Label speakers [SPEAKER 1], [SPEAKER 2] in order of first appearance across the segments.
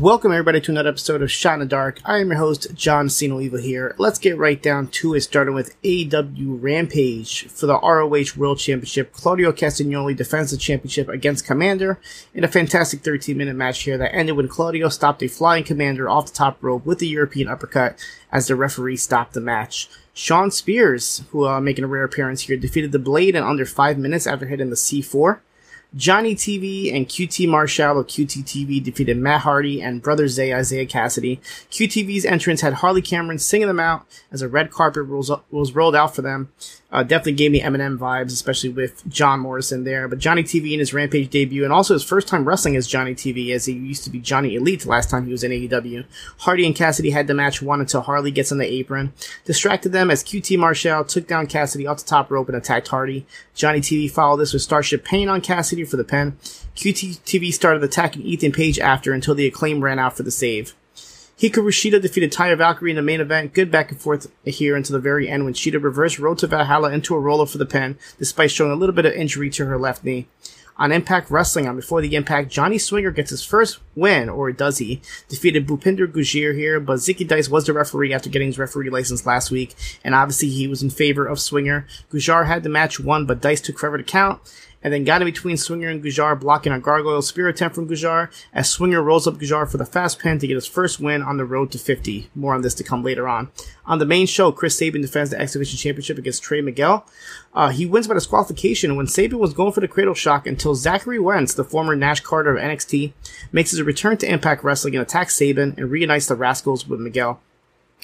[SPEAKER 1] Welcome everybody to another episode of Shot in the Dark. I am your host, John Cena Evil here. Let's get right down to it, starting with AEW Rampage for the ROH World Championship. Claudio Castagnoli defends the championship against Komander in a fantastic 13 minute match here that ended when Claudio stopped a flying Komander off the top rope with a European uppercut as the referee stopped the match. Shawn Spears, who uh, making a rare appearance here, defeated the Blade in under 5 minutes after hitting the C4. Johnny TV and QT Marshall of QT TV defeated Matt Hardy and Brother Zay Isaiah Kassidy. QTV's entrance had Harley Cameron singing them out as a red carpet was rolled out for them. Uh, definitely gave me Eminem vibes, especially with John Morrison there. But Johnny TV in his Rampage debut and also his first time wrestling as Johnny TV as he used to be Johnny Elite last time he was in AEW. Hardy and Kassidy had the match won until Harley gets on the apron. Distracted them as QT Marshall took down Kassidy off the top rope and attacked Hardy. Johnny TV followed this with Starship Pain on Kassidy for the pin. QT TV started attacking Ethan Page after until the acclaim ran out for the save. Hikaru Shida defeated Taya Valkyrie in the main event. Good back and forth here until the very end when Shida reversed Road to Valhalla into a roller for the pin, despite showing a little bit of injury to her left knee. On Impact Wrestling, on Before the Impact, Johnny Swinger gets his first win, or does he? Defeated Bhupinder Gujjar here, but Zicky Dice was the referee after getting his referee license last week, and obviously he was in favor of Swinger. Gujjar had the match won, but Dice took forever to count and then got in between Swinger and Gujjar, blocking a gargoyle spear attempt from Gujjar as Swinger rolls up Gujjar for the fast pin to get his first win on the road to 50. More on this to come later on. On the main show, Chris Sabin defends the X Division Championship against Trey Miguel. Uh, he wins by disqualification when Sabin was going for the cradle shock until Zachary Wentz, the former Nash Carter of NXT, makes his return to Impact Wrestling and attacks Sabin and reunites the Rascalz with Miguel.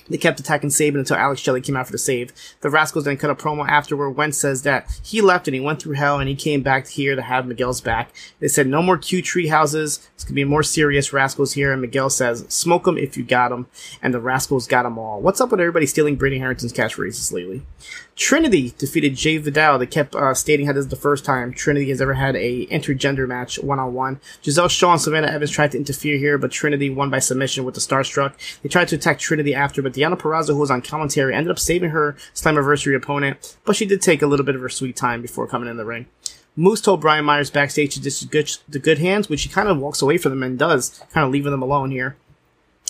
[SPEAKER 1] They kept attacking Sabin until Alex Shelley came out for the save. The Rascalz then cut a promo after where Wentz says that he left and he went through hell and he came back here to have Miguel's back. They said no more cute tree houses. It's gonna be more serious Rascalz here. And Miguel says, smoke them if you got them. And the Rascalz got them all. What's up with everybody stealing Brady Harrington's catchphrases lately? Trinity defeated Jai Vidal. They kept uh, stating how this is the first time Trinity has ever had a intergender match one on one. Giselle Shaw and Savannah Evans tried to interfere here, but Trinity won by submission with the Starstruck. They tried to attack Trinity after, but Deonna Purrazzo, who was on commentary, ended up saving her Slammiversary opponent, but she did take a little bit of her sweet time before coming in the ring. Moose told Brian Myers backstage to just the good hands, which he kind of walks away from them and does, kind of leaving them alone here.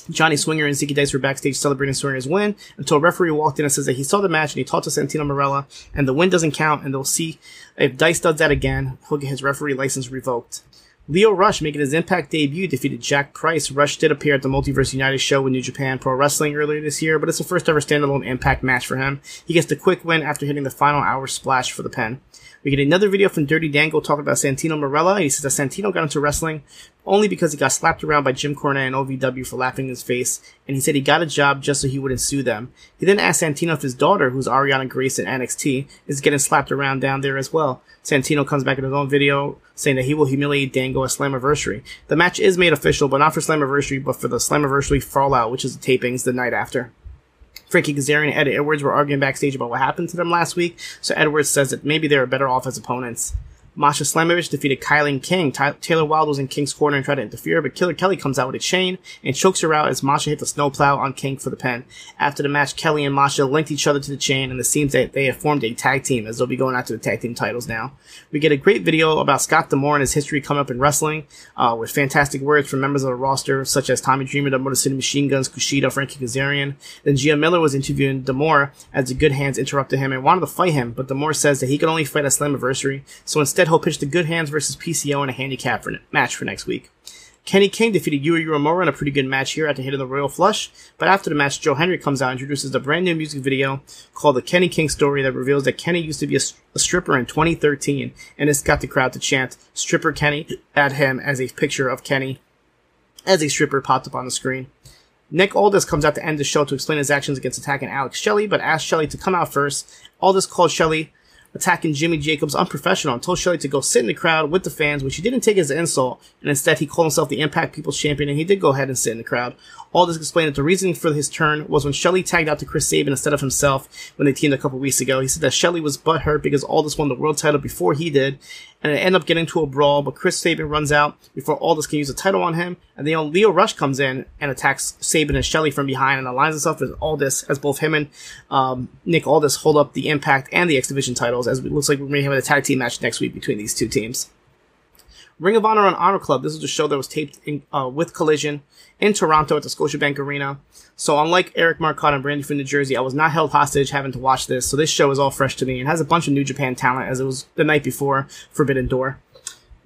[SPEAKER 1] Johnny Swinger and Zicky Dice were backstage celebrating Swinger's win until a referee walked in and says that he saw the match and he talked to Santino Marella and the win doesn't count and they'll see if Dice does that again, he'll get his referee license revoked. Lio Rush making his Impact debut defeated Jack Price. Rush did appear at the Multiverse United show in New Japan Pro Wrestling earlier this year, but it's the first ever standalone Impact match for him. He gets the quick win after hitting the final hour splash for the pen. We get another video from Dirty Dango talking about Santino Marella. He says that Santino got into wrestling only because he got slapped around by Jim Cornette and OVW for laughing in his face, and he said he got a job just so he wouldn't sue them. He then asked Santino if his daughter, who's Arianna Grace in NXT, is getting slapped around down there as well. Santino comes back in his own video saying that he will humiliate Dango at Slammiversary. The match is made official, but not for Slammiversary, but for the Slammiversary Fallout, which is the tapings the night after. Frankie Kazarian and Eddie Edwards were arguing backstage about what happened to them last week, so Edwards says that maybe they were better off as opponents. Masha Slamovich defeated Kilynn King. Ty- Taylor Wilde was in King's corner and tried to interfere, but Killer Kelly comes out with a chain and chokes her out as Masha hit the snowplow on King for the pin. After the match, Kelly and Masha linked each other to the chain, and it seems that they have formed a tag team as they'll be going after the tag team titles now. We get a great video about Scott D'Amore and his history coming up in wrestling, uh, with fantastic words from members of the roster such as Tommy Dreamer, the Motor City Machine Guns, Kushida, Frankie Kazarian. Then Gia Miller was interviewing D'Amore as the Good Hands interrupted him and wanted to fight him, but D'Amore says that he can only fight at Slammiversary, so instead he'll pitch the Good Hands versus PCO in a handicap for, match for next week. Kenny King defeated Yuya Uemura in a pretty good match here after hitting the Royal Flush, but after the match, Joe Hendry comes out and introduces a brand new music video called The Kenny King Story that reveals that Kenny used to be a, a stripper in 2013, and this got the crowd to chant Stripper Kenny at him as a picture of Kenny as a stripper popped up on the screen. Nick Aldis comes out to end the show to explain his actions against attacking Alex Shelley, but asks Shelley to come out first. Aldis called Shelley attacking Jimmy Jacobs unprofessional and told Shelley to go sit in the crowd with the fans, which he didn't take as an insult, and instead he called himself the Impact People's Champion, and he did go ahead and sit in the crowd. Aldis explained that the reasoning for his turn was when Shelley tagged out to Chris Sabin instead of himself when they teamed a couple weeks ago. He said that Shelley was butthurt because Aldis won the world title before he did, and it ended up getting to a brawl, but Chris Sabin runs out before Aldis can use the title on him, and then Lio Rush comes in and attacks Sabin and Shelley from behind and aligns himself with Aldis as both him and um, Nick Aldis hold up the Impact and the X Division titles, as it looks like we're going may have a tag team match next week between these two teams. Ring of Honor on Honor Club. This was a show that was taped in, uh, with Collision in Toronto at the Scotiabank Arena. So unlike Eric Marcotte and Brandy from New Jersey, I was not held hostage having to watch this. So this show is all fresh to me and has a bunch of New Japan talent as it was the night before Forbidden Door.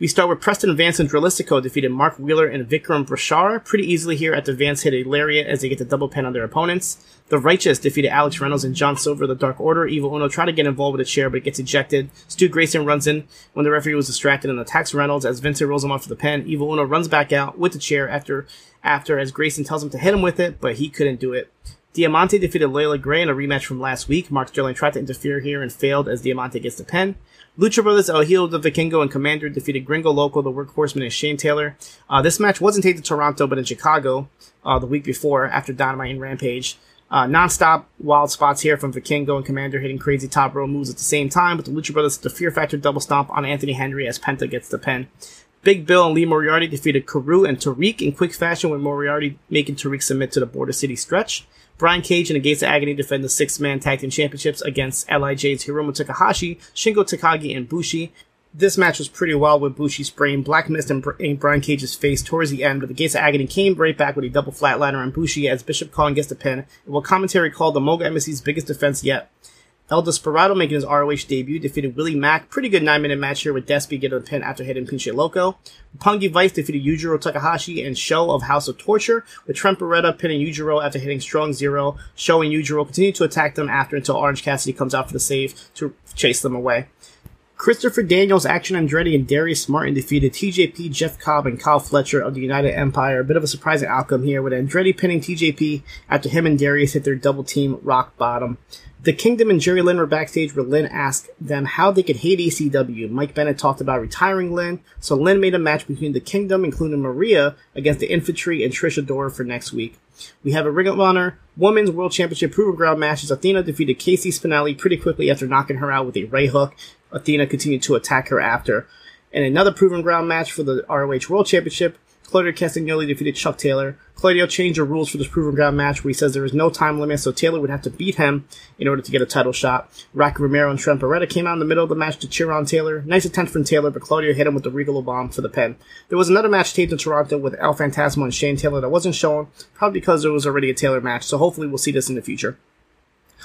[SPEAKER 1] We start with Preston Vance and Dralistico defeated Mark Wheeler and Vikram Bashara pretty easily here at the Vance hit a lariat as they get the double pin on their opponents. The Righteous defeated Alex Reynolds and John Silver, the Dark Order. Evil Uno try to get involved with a chair, but gets ejected. Stu Grayson runs in when the referee was distracted and attacks Reynolds as Vincent rolls him off for the pen. Evil Uno runs back out with the chair after after as Grayson tells him to hit him with it, but he couldn't do it. Diamante defeated Layla Gray in a rematch from last week. Mark Sterling tried to interfere here and failed as Diamante gets the pin. Lucha Brothers El Hijo de Vikingo and Komander defeated Gringo Loco, the Workhorseman, and Shane Taylor. Uh, this match wasn't taped in Toronto, but in Chicago uh, the week before after Dynamite and Rampage. Uh, non-stop wild spots here from Vikingo and Komander hitting crazy top row moves at the same time, but the Lucha Brothers the Fear Factor double stomp on Anthony Henry as Penta gets the pin. Big Bill and Lee Moriarty defeated Carew and Tariq in quick fashion with Moriarty making Tariq submit to the Border City stretch. Brian Cage and the Gates of Agony defend the six-man tag team championships against LIJ's Hiromu Takahashi, Shingo Takagi, and Bushi. This match was pretty wild with Bushi spraying black mist in, Brian Cage's face towards the end, but the Gates of Agony came right back with a double flatliner on Bushi as Bishop Colin gets the pin, and what commentary called the Mogul Embassy's biggest defense yet. El Desperado making his ROH debut defeated Willie Mack. Pretty good nine minute match here with Despy getting the pin after hitting Pinche Loco. Roppongi Vice defeated Yujiro Takahashi and SHO of House of Torture with Trent Beretta pinning Yujiro after hitting Strong Zero. SHO and Yujiro continue to attack them after until Orange Cassidy comes out for the save to chase them away. Christopher Daniels, Action Andretti, and Darius Martin defeated TJP, Jeff Cobb, and Kyle Fletcher of the United Empire. A bit of a surprising outcome here with Andretti pinning TJP after him and Darius hit their double team rock bottom. The Kingdom and Jerry Lynn were backstage where Lynn asked them how they could hate ECW. Mike Bennett talked about retiring Lynn, so Lynn made a match between the Kingdom, including Maria, against the Infantry and Trisha Adora for next week. We have a Ring of Honor Women's World Championship Proven Ground match as Athena defeated Casey Spinelli pretty quickly after knocking her out with a right hook. Athena continued to attack her after. And another Proven Ground match for the ROH World Championship, Claudio Castagnoli defeated Chuck Taylor. Claudio changed the rules for this proven ground match where he says there is no time limit, so Taylor would have to beat him in order to get a title shot. Rocky Romero and Trent Beretta came out in the middle of the match to cheer on Taylor. Nice attempt from Taylor, but Claudio hit him with the Ricola Bomb for the pin. There was another match taped in Toronto with El Fantasma and Shane Taylor that wasn't shown, probably because there was already a Taylor match, so hopefully we'll see this in the future.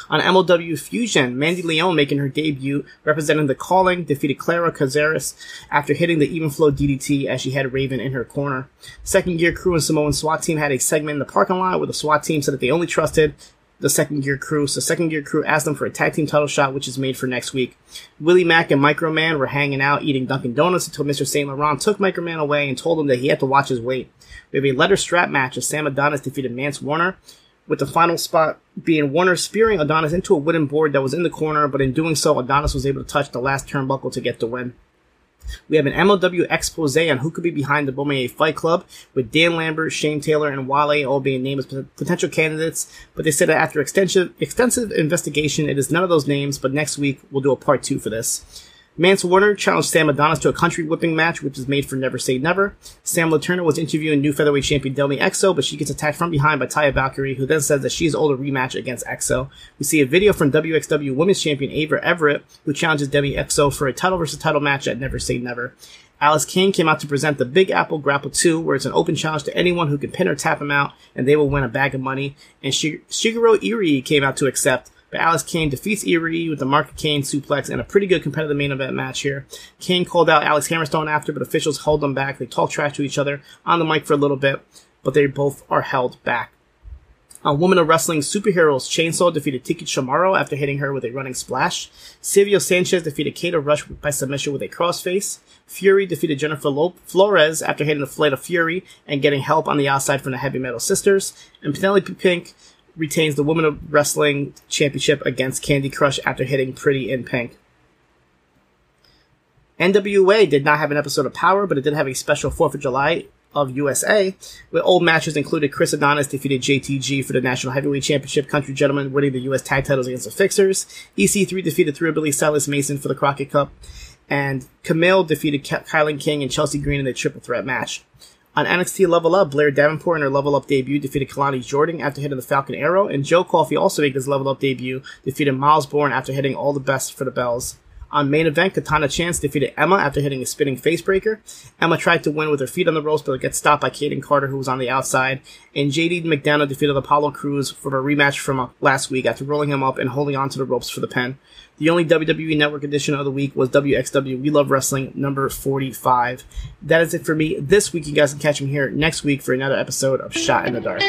[SPEAKER 1] On MLW Fusion, Mandy Leon making her debut, representing the Calling, defeated Clara Cazares after hitting the Even Flow DDT as she had Raven in her corner. Second Gear Crew and Samoan SWAT team had a segment in the parking lot where the SWAT team said that they only trusted the second gear crew. So second gear crew asked them for a tag team title shot, which is made for next week. Willie Mack and Microman were hanging out eating Dunkin' Donuts until Mr. St. Laurent took Microman away and told him that he had to watch his weight. We have a letter strap match as Sam Adonis defeated Mance Warner with the final spot being Warner spearing Adonis into a wooden board that was in the corner, but in doing so, Adonis was able to touch the last turnbuckle to get the win. We have an MLW expose on who could be behind the Bomaye Fight Club, with Dan Lambert, Shane Taylor, and Wale all being named as potential candidates. But they said that after extensive, extensive investigation, it is none of those names. But next week we'll do a part two for this. Mance Warner challenged Sam Adonis to a country whipping match, which is made for Never Say Never. Sam Latourneau was interviewing new featherweight champion Delmi Exo, but she gets attacked from behind by Taya Valkyrie, who then says that she is owed a rematch against Exo. We see a video from WXW Women's Champion Ava Everett, who challenges Delmi Exo for a title versus title match at Never Say Never. Alex Kane came out to present the Big Apple Grapple 2, where it's an open challenge to anyone who can pin or tap him out, and they will win a bag of money. And Shigeru Irie came out to accept. But Alex Kane defeats Irie with the Mark Kane suplex and a pretty good competitive main event match here. Kane called out Alex Hammerstone after, but officials held them back. They talk trash to each other on the mic for a little bit, but they both are held back. A Woman of Wrestling Superheroes Chainsaw defeated Tiki Chamorro after hitting her with a running splash. Silvio Sanchez defeated Kata Rush by submission with a crossface. Fury defeated Jennifer Flores after hitting the Flight of Fury and getting help on the outside from the Heavy Metal Sisters. And Penelope Pink retains the Women of Wrestling Championship against Kandi Krush after hitting Pretty in Pink. NWA did not have an episode of Powerrr, but it did have a special 4th of July of USA, with old matches included Chris Adonis defeated JTG for the National Heavyweight Championship, Country Gentlemen winning the US Tag Titles against the Fixers, EC3 defeated Thrillbilly Silas Mason for the Crockett Cup, and Kamille defeated Kilynn King and Chelsea Green in a triple threat match. On NXT Level Up, Blair Davenport in her Level Up debut defeated Kelani Jordan after hitting the Falcon Arrow, and Joe Coffey also made his Level Up debut, defeating Myles Borne after hitting all the best for the bells On main event, Katana Chance defeated Emma after hitting a spinning facebreaker. Emma tried to win with her feet on the ropes, but gets stopped by Kayden Carter, who was on the outside. And JD McDonagh defeated Apollo Crews for a rematch from uh, last week after rolling him up and holding onto the ropes for the pin. The only WWE Network edition of the week was WXW We Love Wrestling number 45. That is it for me this week. You guys can catch me here next week for another episode of Shot in the Dark.